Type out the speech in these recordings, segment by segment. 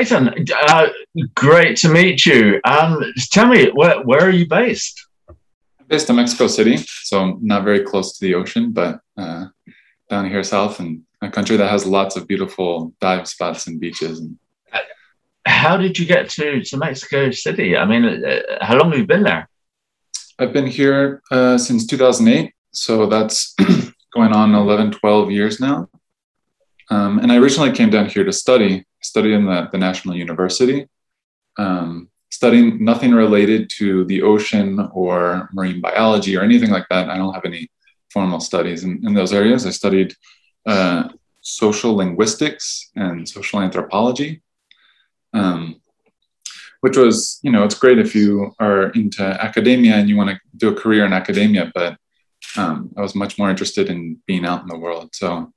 Clayton, uh, great to meet you. Um, tell me, where, where are you based? I'm based in Mexico City, so not very close to the ocean, but uh, down here south, in a country that has lots of beautiful dive spots and beaches. And how did you get to, to Mexico City? I mean, uh, how long have you been there? I've been here uh, since 2008, so that's going on 11, 12 years now. Um, and I originally came down here to study, study in the, the National University, um, studying nothing related to the ocean or marine biology or anything like that. I don't have any formal studies in, in those areas. I studied uh, social linguistics and social anthropology, um, which was, you know, it's great if you are into academia and you want to do a career in academia, but um, I was much more interested in being out in the world. So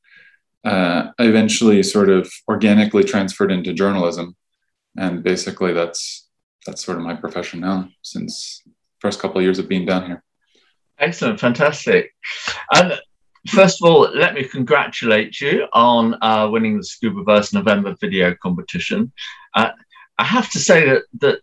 uh, eventually sort of organically transferred into journalism, and basically that's that's sort of my profession now since first couple of years of being down here. Excellent, fantastic. And first of all, let me congratulate you on uh, winning the Scubaverse November video competition. Uh, I have to say that that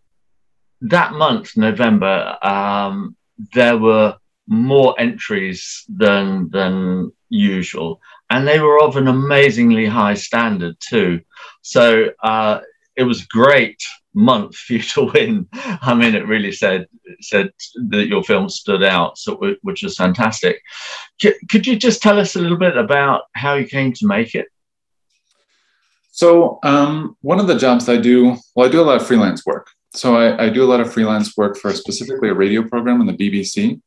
that month, November, um, there were more entries than than usual, and they were of an amazingly high standard too. So uh, it was great month for you to win. I mean, it really said said that your film stood out, so which was fantastic. C- could you just tell us a little bit about how you came to make it? So um, one of the jobs I do, well, I do a lot of freelance work. So I, I do a lot of freelance work for specifically a radio program on the BBC,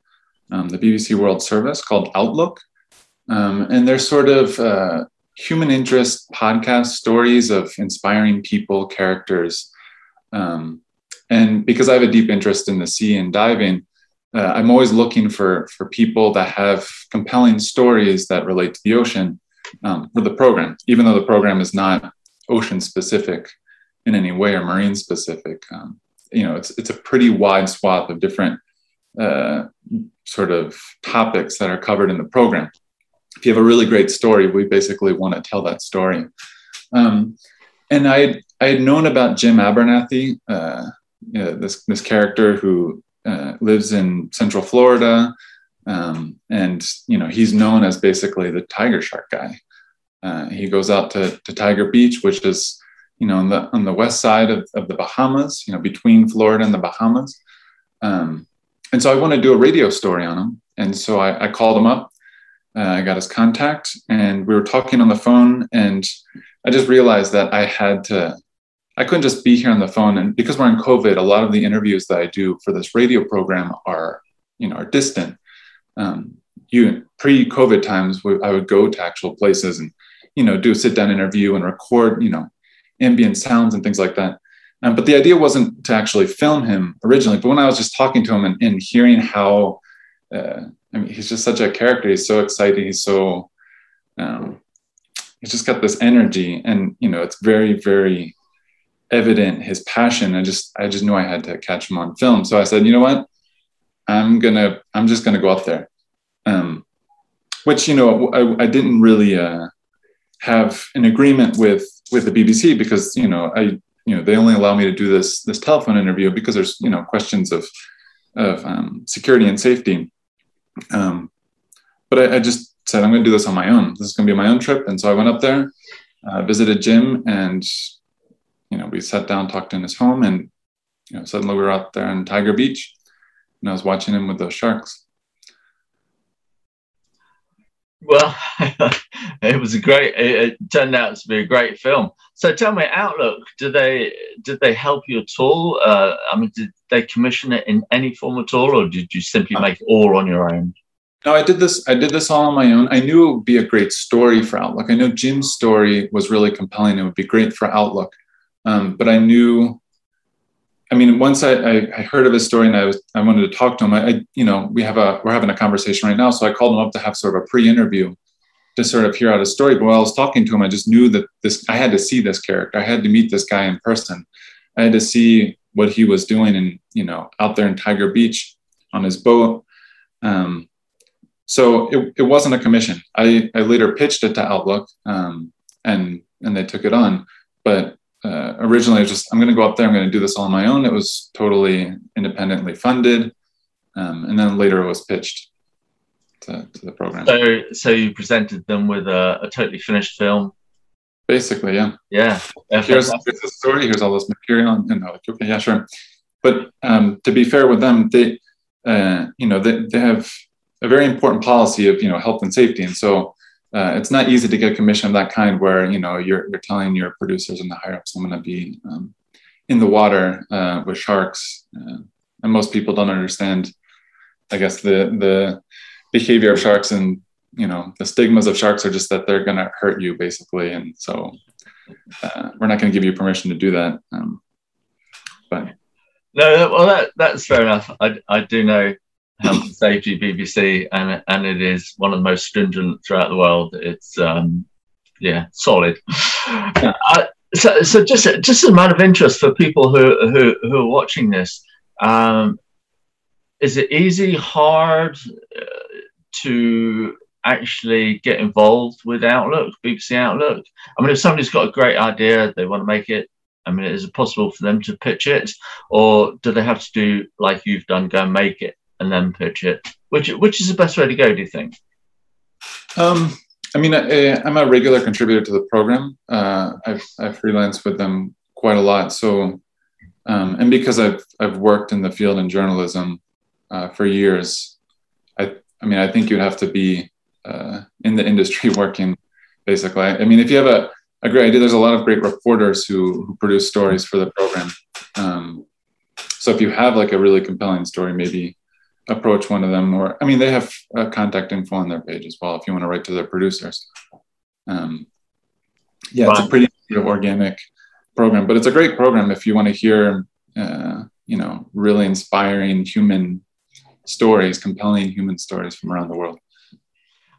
um, the BBC World Service called Outlook, um, and they're sort of uh, human interest podcast stories of inspiring people, characters um, and because I have a deep interest in the sea and diving, uh, I'm always looking for for people that have compelling stories that relate to the ocean um, for the program, even though the program is not ocean specific in any way or marine specific. Um, you know, it's it's a pretty wide swath of different uh, sort of topics that are covered in the program. You have a really great story, we basically want to tell that story. Um, and I I had known about Jim Abernethy, uh, you know, this this character who uh, lives in Central Florida, um, and you know he's known as basically the tiger shark guy. Uh, he goes out to, to Tiger Beach, which is you know on the on the west side of, of the Bahamas, you know between Florida and the Bahamas. Um, and so I want to do a radio story on him, and so I, I called him up. Uh, I got his contact, and we were talking on the phone, and I just realized that I had to I couldn't just be here on the phone. And because we're in COVID, a lot of the interviews that I do for this radio program are, you know, are distant. Um, you pre-COVID times, I would go to actual places and, you know, do a sit-down interview and record, you know, ambient sounds and things like that. Um, but the idea wasn't to actually film him originally. But when I was just talking to him and, and hearing how, uh, I mean, he's just such a character. He's so exciting. He's so, um, he's just got this energy, and you know, it's very, very evident his passion. I just I just knew I had to catch him on film. So I said, you know what, I'm gonna I'm just gonna go up there. Um, which you know I, I didn't really uh, have an agreement with with the BBC because you know I you know they only allow me to do this this telephone interview because there's you know questions of of um, security and safety. Um, but I, I, just said I'm going to do this on my own. This is going to be my own trip, and so I went up there, uh, visited Jim, and you know, we sat down, talked in his home, and you know, suddenly we were out there on Tiger Beach, and I was watching him with those sharks. Well, it was a great. It turned out to be a great film. So tell me, Outlook, did they did they help you at all? Uh, I mean, did they commission it in any form at all, or did you simply make it all on your own? No, I did this. I did this all on my own. I knew it would be a great story for Outlook. I know Jim's story was really compelling. It would be great for Outlook. Um, but I knew, I mean, once I, I, I, heard of his story and I was, I wanted to talk to him. I, I, you know, we have a, we're having a conversation right now. So I called him up to have sort of a pre-interview to sort of hear out his story. But while I was talking to him, I just knew that this, I had to see this character. I had to meet this guy in person. I had to see what he was doing and, you know, out there in Tiger Beach on his boat. Um, so it, it wasn't a commission. I, I later pitched it to Outlook um, and, and they took it on. But uh, originally it was just I'm going to go up there. I'm going to do this all on my own. It was totally independently funded, um, and then later it was pitched to, to, the program. So, so you presented them with a, a totally finished film. Basically, yeah. Yeah. Here's, here's the story. Here's all this material, and, and like, okay, yeah, sure. But um, to be fair with them, they, uh, you know, they, they have a very important policy of you know health and safety, and so uh, it's not easy to get a commission of that kind where you know you're you're telling your producers and the higher ups I'm going to be um, in the water uh, with sharks, uh, and most people don't understand, I guess the the behavior of sharks and you know the stigmas of sharks are just that they're going to hurt you basically, and so uh, we're not going to give you permission to do that. Um, but no, well that that's fair enough. I I do know health and safety BBC, and and it is one of the most stringent throughout the world. It's um, yeah, solid. Uh, so, so just just as a matter of interest for people who who, who are watching this, um, is it easy, hard uh, to actually get involved with Outlook, BBC Outlook? I mean, if somebody's got a great idea, they want to make it. I mean, is it possible for them to pitch it, or do they have to do like you've done, go and make it? And then pitch it? Which which is the best way to go? Do you think? Um, I mean, I, am a regular contributor to the program. Uh, I've I've freelanced with them quite a lot. So, um, and because I've I've worked in the field in journalism uh, for years, I I mean, I think you'd have to be uh, in the industry working. Basically, I mean, if you have a a great idea, there's a lot of great reporters who who produce stories for the program. Um, so if you have like a really compelling story, maybe approach one of them or i mean they have uh, contact info on their page as well if you want to write to their producers. Um, yeah it's a pretty organic program but it's a great program if you want to hear uh, you know really inspiring human stories compelling human stories from around the world.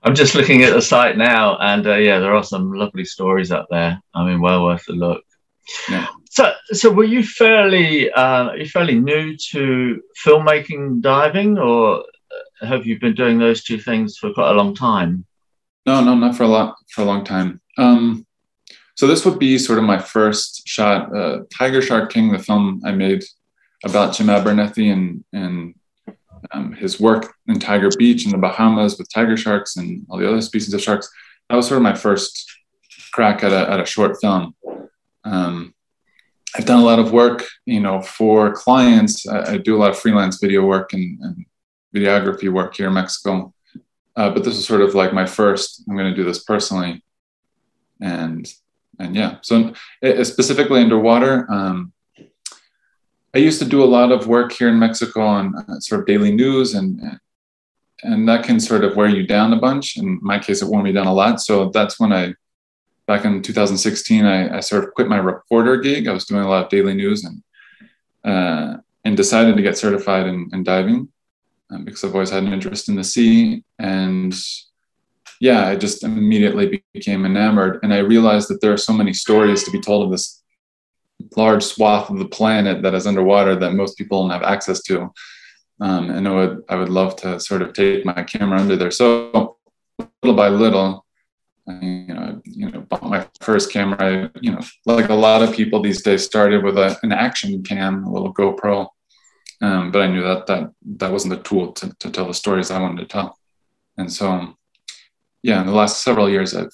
I'm just looking at the site now and uh, yeah there are some lovely stories up there. I mean well worth a look yeah. So, so were you fairly uh, you fairly new to filmmaking diving, or have you been doing those two things for quite a long time? No, no, not for a lot for a long time. Um, so this would be sort of my first shot. Uh, Tiger Shark King, the film I made about Jim Abernethy and and um, his work in Tiger Beach in the Bahamas with tiger sharks and all the other species of sharks. That was sort of my first crack at a, at a short film. Um, I've done a lot of work, you know, for clients. I, I do a lot of freelance video work and, and videography work here in Mexico. Uh, but this is sort of like my first. I'm going to do this personally, and and yeah. So it, specifically underwater, um, I used to do a lot of work here in Mexico on uh, sort of daily news, and and that can sort of wear you down a bunch. In my case, it wore me down a lot. So that's when I back in 2016, I, I, sort of quit my reporter gig. I was doing a lot of daily news and uh, and decided to get certified in, in diving um, because I've always had an interest in the sea. And yeah, I just immediately became enamored. And I realized that there are so many stories to be told of this large swath of the planet that is underwater that most people don't have access to. Um, and I would, I would love to sort of take my camera under there. So little by little, you know, you know, bought my first camera. You know, like a lot of people these days, started with a, an action cam, a little GoPro. Um, but I knew that that that wasn't the tool to, to tell the stories I wanted to tell. And so, yeah, in the last several years, I've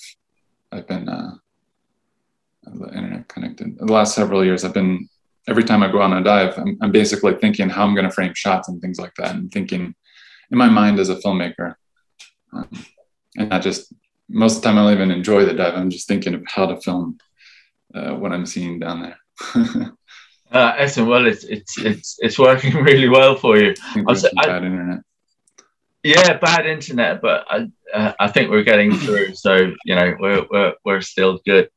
I've been uh, internet connected. The last several years, I've been every time I go on a dive, I'm, I'm basically thinking how I'm going to frame shots and things like that, and thinking in my mind as a filmmaker, um, and not just most of the time I don't even enjoy the dive. I'm just thinking of how to film uh, what I'm seeing down there. uh, excellent. Well, it's it's it's it's working really well for you. I I, bad internet. Yeah, bad internet, but I uh, I think we're getting through. So you know we're we're we're still good.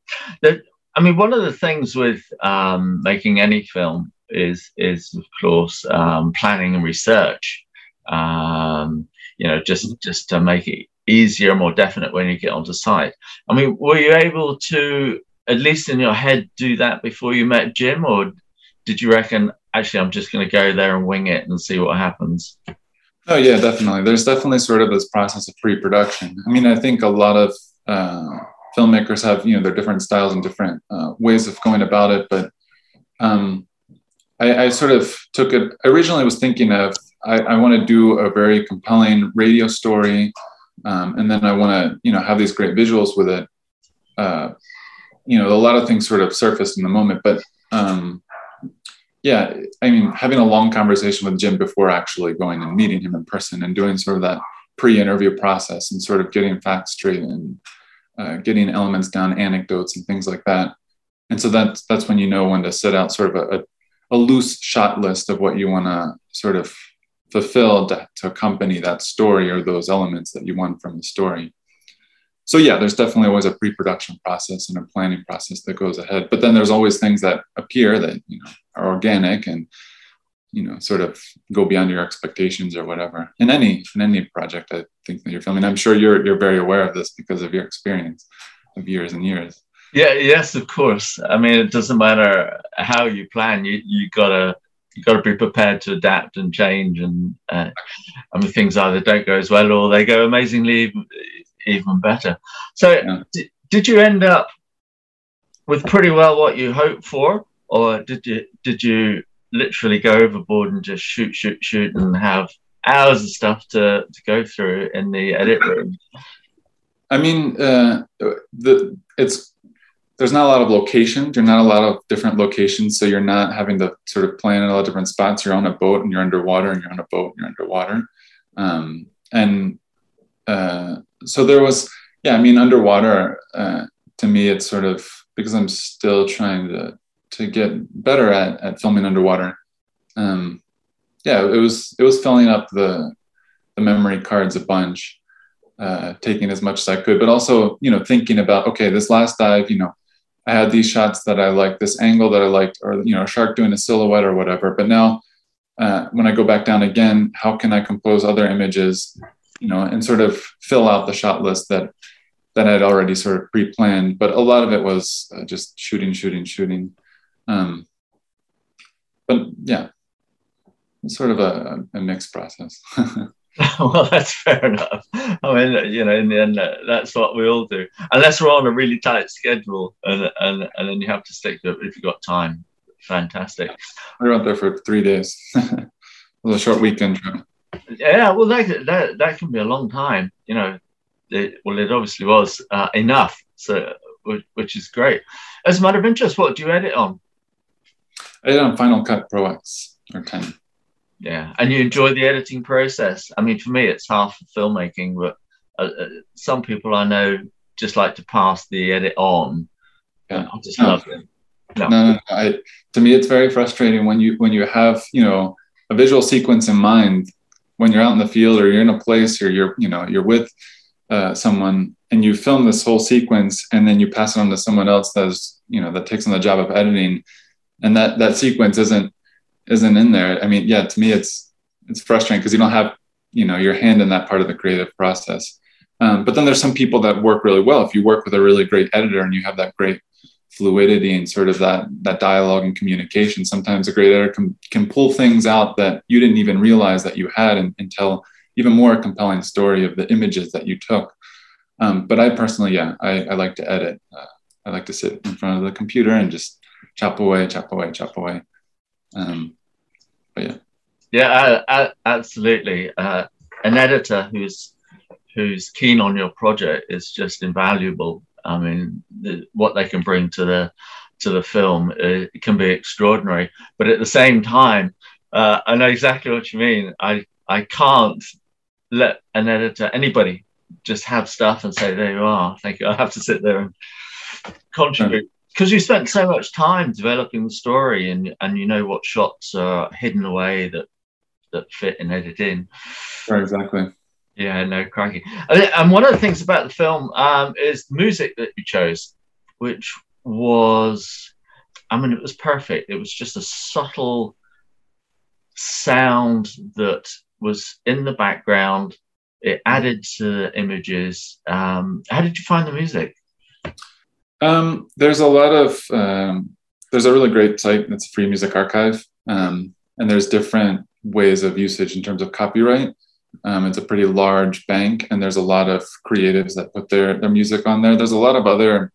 The, I mean, one of the things with um, making any film is is of course um, planning and research. Um, you know, just just to make it easier, more definite when you get onto site. I mean, were you able to, at least in your head, do that before you met Jim, or did you reckon, actually, I'm just going to go there and wing it and see what happens? Oh, yeah, definitely. There's definitely sort of this process of pre production. I mean, I think a lot of uh, filmmakers have you know their different styles and different uh, ways of going about it but um, I, I, sort of took it originally was thinking of i, I want to do a very compelling radio story um, and then i want to you know have these great visuals with it uh, you know a lot of things sort of surfaced in the moment but um, yeah i mean having a long conversation with jim before actually going and meeting him in person and doing sort of that pre-interview process and sort of getting facts straight and uh, getting elements down, anecdotes and things like that. And so that's that's when you know when to set out sort of a, a, a loose shot list of what you want to sort of fulfill to, to accompany that story or those elements that you want from the story. So yeah, there's definitely always a pre-production process and a planning process that goes ahead. But then there's always things that appear that you know are organic and you know sort of go beyond your expectations or whatever in any in any project i think that you're filming i'm sure you're you're very aware of this because of your experience of years and years yeah yes of course i mean it doesn't matter how you plan you you gotta you got to be prepared to adapt and change and uh, I mean things either don't go as well or they go amazingly even better so yeah. d- did you end up with pretty well what you hoped for or did you did you literally go overboard and just shoot, shoot, shoot, and have hours of stuff to, to go through in the edit room. I mean, uh, the it's there's not a lot of locations. There's not a lot of different locations, so you're not having to sort of plan in a lot of different spots. You're on a boat and you're underwater, and you're on a boat and you're underwater, um, and uh, so there was, yeah. I mean, underwater uh, to me, it's sort of because I'm still trying to to get better at, at filming underwater. Um, yeah, it was it was filling up the the memory cards a bunch, uh, taking as much as I could, but also you know thinking about okay, this last dive, you know, I had these shots that I liked, this angle that I liked, or you know, a shark doing a silhouette or whatever. But now, uh, when I go back down again, how can I compose other images, you know, and sort of fill out the shot list that that I'd already sort of pre-planned. But a lot of it was uh, just shooting, shooting, shooting. Um, but yeah, it's sort of a, a mixed process. well, that's fair enough. I mean, you know, in the end, that's what we all do, unless we're on a really tight schedule, and and, and then you have to stick to it if you've got time. Fantastic. We were out there for three days. it was a short weekend trip. Yeah, well, that that that can be a long time. You know, it, well, it obviously was uh, enough. So, which, which is great. As a matter of interest, what do you edit on? I did on Final Cut Pro X or 10. Yeah, and you enjoy the editing process. I mean, for me, it's half of filmmaking, but uh, uh, some people I know just like to pass the edit on. Yeah, I just no. love it. No, no, no, I, to me, it's very frustrating when you when you have you know a visual sequence in mind when you're out in the field or you're in a place or you're you know you're with uh, someone and you film this whole sequence and then you pass it on to someone else that's you know that takes on the job of editing and that that sequence isn't isn't in there. I mean yeah to me it's it's frustrating because you don't have you know your hand in that part of the creative process. Um, but then there's some people that work really well. If you work with a really great editor and you have that great fluidity and sort of that that dialogue and communication sometimes a great editor can, can pull things out that you didn't even realize that you had and, and tell even more compelling story of the images that you took. Um, but i personally yeah I, I like to edit. Uh, i like to sit in front of the computer and just chop away, chop away, chop away. Um, yeah. Yeah, absolutely. Uh, an editor who's who's keen on your project is just invaluable. I mean, the, what they can bring to the to the film uh, it can be extraordinary. But at the same time, uh, I know exactly what you mean. I I can't let an editor, anybody, just have stuff and say, "There you are." Thank you. I have to sit there and contribute because you spent so much time developing the story and and you know what shots are hidden away that that fit and edit in. Right, exactly. Yeah, no cracking. And one of the things about the film um, is the music that you chose, which was, I mean, it was perfect. It was just a subtle sound that was in the background. It added to the images. Um, how did you find the music? Um, there's a lot of um, there's a really great site that's Free Music Archive, um, and there's different ways of usage in terms of copyright. Um, it's a pretty large bank, and there's a lot of creatives that put their, their music on there. There's a lot of other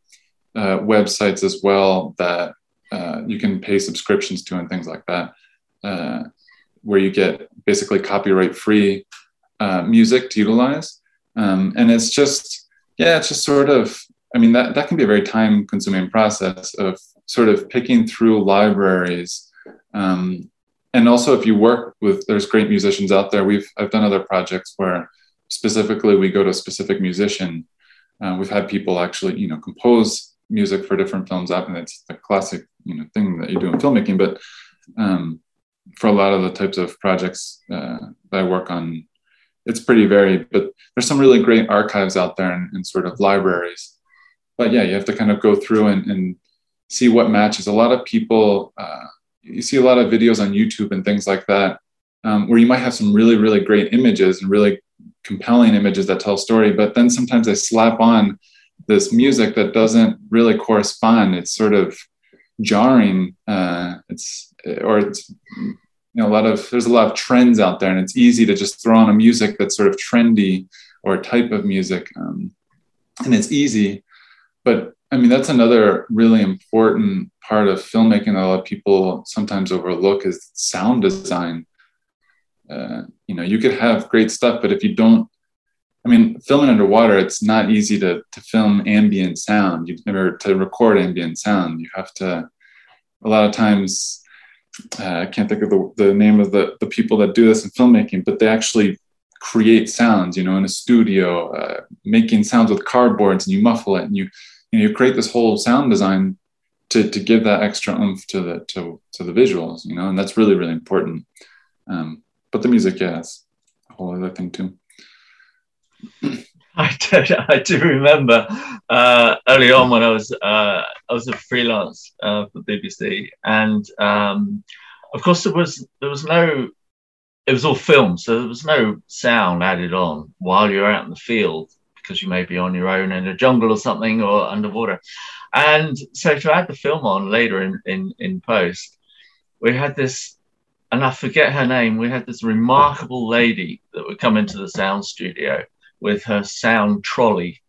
uh, websites as well that uh, you can pay subscriptions to and things like that, uh, where you get basically copyright free uh, music to utilize. Um, and it's just, yeah, it's just sort of, I mean, that, that can be a very time consuming process of sort of picking through libraries. Um, and also if you work with, there's great musicians out there. We've, I've done other projects where specifically we go to a specific musician. Uh, we've had people actually, you know, compose music for different films up and it's a classic, you know, thing that you do in filmmaking. But um, for a lot of the types of projects uh, that I work on, it's pretty varied. But there's some really great archives out there and, and sort of libraries. But yeah, you have to kind of go through and, and see what matches. A lot of people, uh, you see a lot of videos on YouTube and things like that, um, where you might have some really, really great images and really compelling images that tell a story, but then sometimes they slap on this music that doesn't really correspond. It's sort of jarring. Uh, it's or it's you know a lot of there's a lot of trends out there, and it's easy to just throw on a music that's sort of trendy or a type of music, um, and it's easy. But I mean, that's another really important part of filmmaking that a lot of people sometimes overlook is sound design. Uh, you know, you could have great stuff, but if you don't, I mean, filming underwater, it's not easy to, to film ambient sound. You never to record ambient sound. You have to, a lot of times, uh, I can't think of the, the name of the, the people that do this in filmmaking, but they actually create sounds, you know, in a studio, uh, making sounds with cardboards and you muffle it and you, you, know, you create this whole sound design to, to give that extra oomph to the, to, to the visuals, you know, and that's really, really important. Um, but the music, yeah, it's a whole other thing too. I do, I do remember uh, early on when I was uh, I was a freelance uh, for BBC, and um, of course there was there was no it was all film, so there was no sound added on while you're out in the field because you may be on your own in a jungle or something or underwater, and so to add the film on later in in, in post, we had this and I forget her name. We had this remarkable lady that would come into the sound studio with her sound trolley.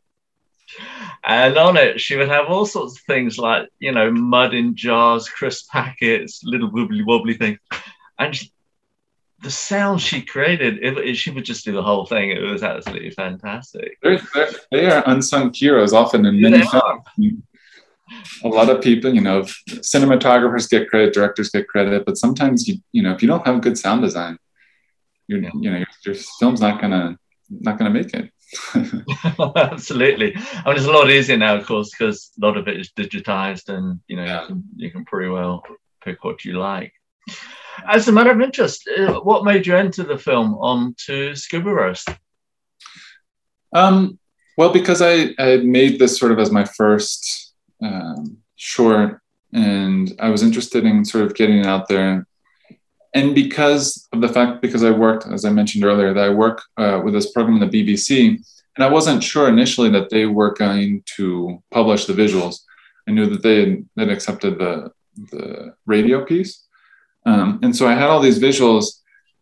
And on it, she would have all sorts of things like, you know, mud in jars, crisp packets, little wobbly wobbly things. And she, the sound she created, if, if, she would just do the whole thing. It was absolutely fantastic. They're, they're, they are unsung heroes often in many films. A lot of people, you know, cinematographers get credit, directors get credit, but sometimes you, you know, if you don't have a good sound design, you're, yeah. you know, your, your film's not gonna not going to make it. Absolutely. I mean, it's a lot easier now, of course, because a lot of it is digitized, and you know yeah. you, can, you can pretty well pick what you like. As a matter of interest, uh, what made you enter the film onto Scubaverse? Um, well, because I, I made this sort of as my first um, short, and I was interested in sort of getting it out there. And because of the fact because i worked as i mentioned earlier that i work uh, with this program in the bbc and i wasn't sure initially that they were going to publish the visuals. I knew that they had accepted the, the radio piece um, and so i had all these visuals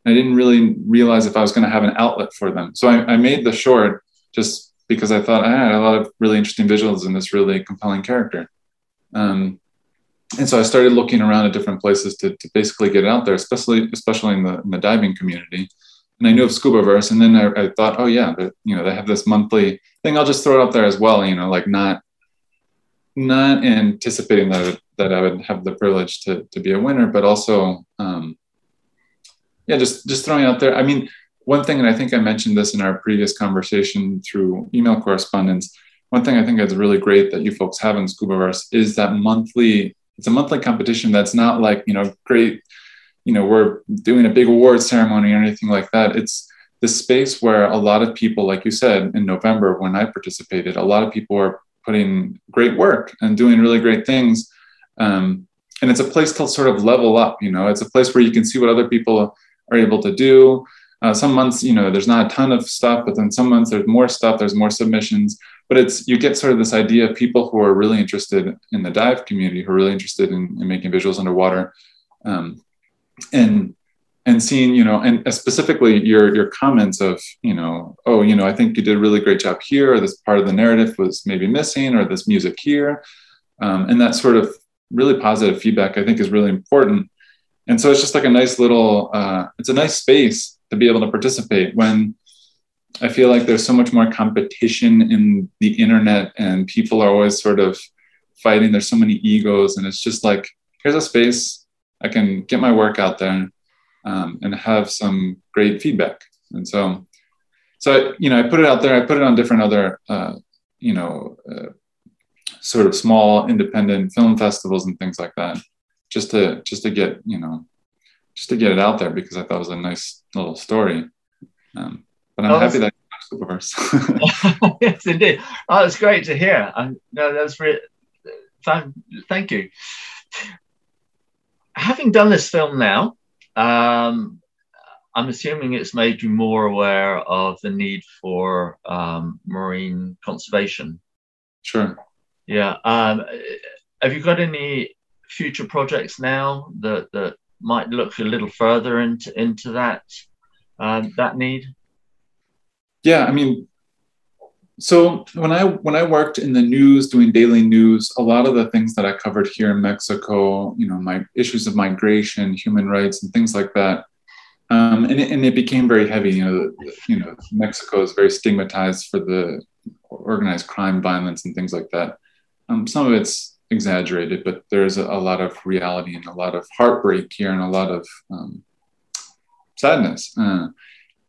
i didn't really realize if i was going to have an outlet for them so I, I made the short just because i thought i had a lot of really interesting visuals in this really compelling character um, and so I started looking around at different places to, to basically get it out there, especially especially in the, in the diving community. And I knew of Scubaverse, and then I, I thought, oh yeah, you know they have this monthly thing. I'll just throw it up there as well. You know, like not not anticipating that that I would have the privilege to to be a winner, but also um, yeah, just just throwing out there. I mean, one thing, and I think I mentioned this in our previous conversation through email correspondence. One thing I think is really great that you folks have in Scubaverse is that monthly it's a monthly competition that's not like you know great you know we're doing a big award ceremony or anything like that it's the space where a lot of people like you said in november when i participated a lot of people are putting great work and doing really great things um, and it's a place to sort of level up you know? It's a place where you can see what other people are able to do. Uh, some months you know there's not a ton of stuff but then some months there's more stuff there's more submissions. But it's you get sort of this idea of people who are really interested in the dive community who are really interested in, in making visuals underwater. Um, and and seeing you know and specifically your your comments of you know oh you know i think you did a really great job here or this part of the narrative was maybe missing or this music here. Um, and that sort of really positive feedback i think is really important and so it's just like a nice little uh, it's a nice space to be able to participate when i feel like there's so much more competition in the internet and people are always sort of fighting there's so many egos and it's just like here's a space i can get my work out there um, and have some great feedback. And so, so you know, I put it out there. I put it on different other, uh, you know, uh, sort of small independent film festivals and things like that, just to just to get you know, just to get it out there because I thought it was a nice little story. Um, but I'm oh, happy that yes, indeed. Oh, it's great to hear. And no, that's really thank you. Having done this film now, um, I'm assuming it's made you more aware of the need for um, marine conservation. Sure. Yeah. Um, have you got any future projects now that, that might look a little further into into that uh, that need? Yeah, I mean, so when I when I worked in the news doing daily news, a lot of the things that I covered here in Mexico, you know, my issues of migration, human rights, and things like that, um, and, it, and it became very heavy. You know, you know, Mexico is very stigmatized for the organized crime, violence, and things like that. Um, some of it's exaggerated, but there's a, a, lot of reality and a lot of heartbreak here, and a lot of um, sadness. Uh,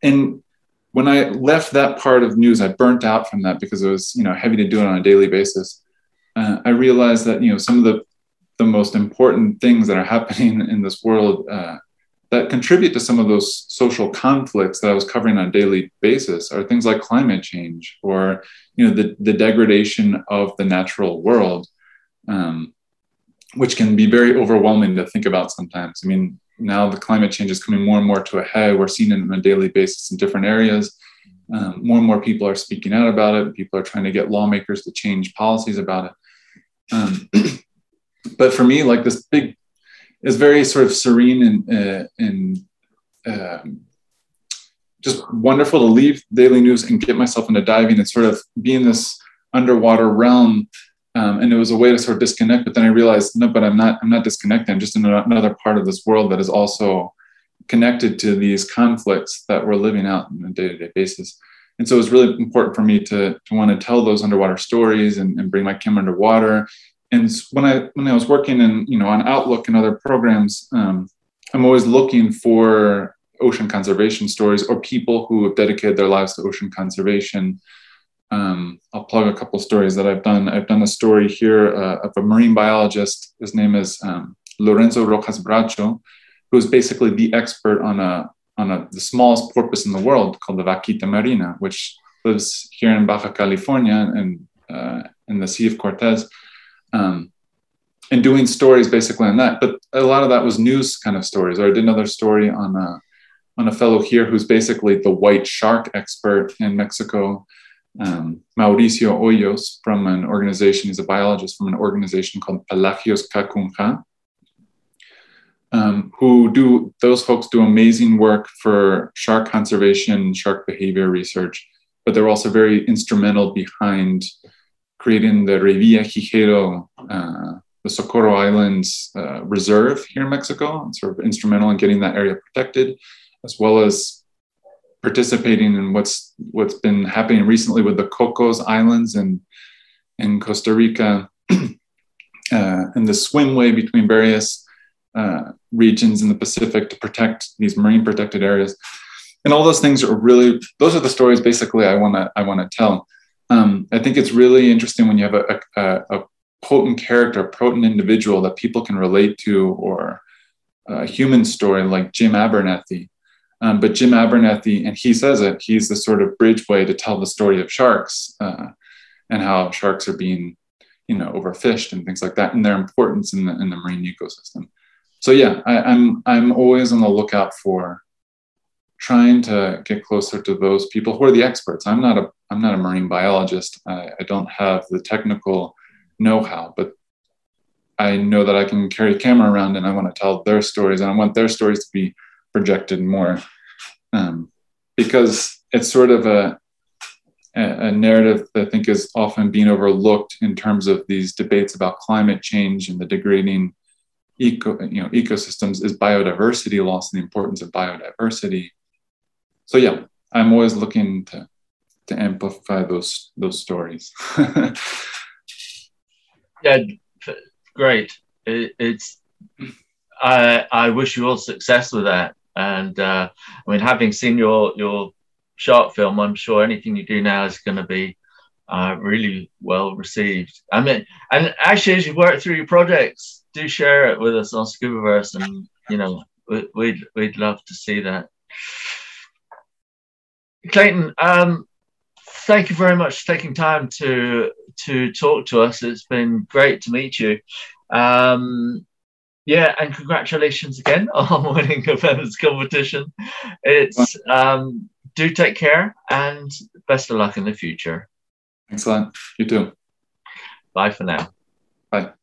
and when I left that part of news, I burnt out from that because it was you know heavy to do it on a daily basis. Uh, I realized that you know some of the the most important things that are happening in this world uh, that contribute to some of those social conflicts that I was covering on a daily basis are things like climate change or you know the, the degradation of the natural world, um, which can be very overwhelming to think about sometimes. I mean, now the climate change is coming more and more to a head. We're seeing it on a daily basis in different areas. Um, more and more people are speaking out about it. People are trying to get lawmakers to change policies about it. Um, but for me, like this big, is very sort of serene and uh, and um, just wonderful to leave daily news and get myself into diving and sort of be in this underwater realm um, and it was a way to sort of disconnect. But then I realized, no, but I'm not. I'm not disconnected. I'm just in another part of this world that is also connected to these conflicts that we're living out on a day-to-day basis. And so it was really important for me to, to want to tell those underwater stories and, and bring my camera underwater. And when I when I was working in you know on Outlook and other programs, um, I'm always looking for ocean conservation stories or people who have dedicated their lives to ocean conservation um, I'll plug a couple stories that I've done. I've done a story here uh, of a marine biologist. His name is um, Lorenzo Rojas Bracho, who is basically the expert on a on a, the smallest porpoise in the world called the Vaquita marina, which lives here in Baja California and uh, in the Sea of Cortez, um, and doing stories basically on that. But a lot of that was news kind of stories. Or I did another story on a on a fellow here who's basically the white shark expert in Mexico um, Mauricio Hoyos from an organization, he's a biologist from an organization called Pelagios Kakunjá, um, who do, those folks do amazing work for shark conservation, shark behavior research, but they're also very instrumental behind creating the Revillagigedo, uh, the Socorro Islands uh, Reserve here in Mexico, and sort of instrumental in getting that area protected, as well as participating in what's what's been happening recently with the Cocos Islands and in Costa Rica, uh, and the swimway between various uh, regions in the Pacific to protect these marine protected areas, and all those things are really those are the stories basically I want to I want to tell. Um, I think it's really interesting when you have a, a, a potent character, a potent individual that people can relate to, or a human story like Jim Abernethy, um, but Jim Abernethy, and he says it, he's the sort of bridge way to tell the story of sharks uh, and how sharks are being, you know, overfished and things like that, and their importance in the in the marine ecosystem. So yeah, I, I'm I'm always on the lookout for trying to get closer to those people who are the experts. I'm not a I'm not a marine biologist. I, I don't have the technical know-how, but I know that I can carry a camera around and I want to tell their stories and I want their stories to be projected more um, because it's sort of a, a narrative that I think is often being overlooked in terms of these debates about climate change and the degrading eco, you know, ecosystems is biodiversity loss and the importance of biodiversity. So yeah, I'm always looking to to amplify those those stories. yeah, great. It, it's I I wish you all success with that. And uh, I mean, having seen your your short film, I'm sure anything you do now is going to be uh, really well received. I mean, and actually, as you work through your projects, do share it with us on Scubaverse, and you know, we'd we'd love to see that. Clayton, um, thank you very much for taking time to to talk to us. It's been great to meet you. Um, yeah, and congratulations again on winning the feathers competition. It's um, do take care and best of luck in the future. Excellent. You too. Bye for now. Bye.